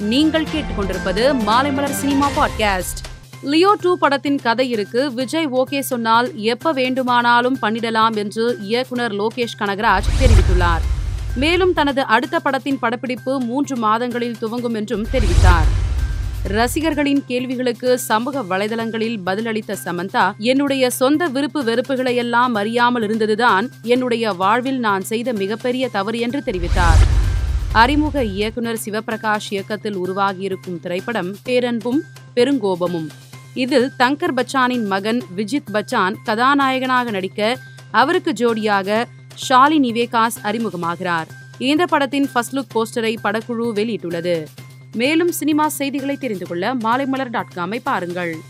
நீங்கள் கேட்டுக்கொண்டிருப்பது Maalaimalar cinema podcast Leo two படத்தின் கதை இருக்கு. விஜய் ஓகே சொன்னால் எப்ப வேண்டுமானாலும் பண்ணிடலாம் என்று இயக்குனர் லோகேஷ் கனகராஜ் தெரிவித்துள்ளார். மேலும் தனது அடுத்த படத்தின் படப்பிடிப்பு மூன்று மாதங்களில் துவங்கும் என்றும் தெரிவித்தார். ரசிகர்களின் கேள்விகளுக்கு சமூக வலைதளங்களில் பதிலளித்த சமந்தா என்னுடைய சொந்த விருப்பு வெறுப்புகளை எல்லாம் அறியாமல் இருந்ததுதான் என்னுடைய வாழ்வில் நான் செய்த மிகப்பெரிய தவறு என்று தெரிவித்தார். அறிமுக இயக்குனர் சிவபிரகாஷ் இயக்கத்தில் உருவாகியிருக்கும் திரைப்படம் பேரன்பும் பெருங்கோபமும். இதில் தங்கர் பச்சானின் மகன் விஜித் பச்சான் கதாநாயகனாக நடிக்க அவருக்கு ஜோடியாக ஷாலி நிவேகாஸ் அறிமுகமாகிறார். இந்த படத்தின் ஃபர்ஸ்ட் லுக் போஸ்டரை படக்குழு வெளியிட்டுள்ளது. மேலும் சினிமா செய்திகளை தெரிந்து கொள்ள மாலைமலர் டாட் காமை பாருங்கள்.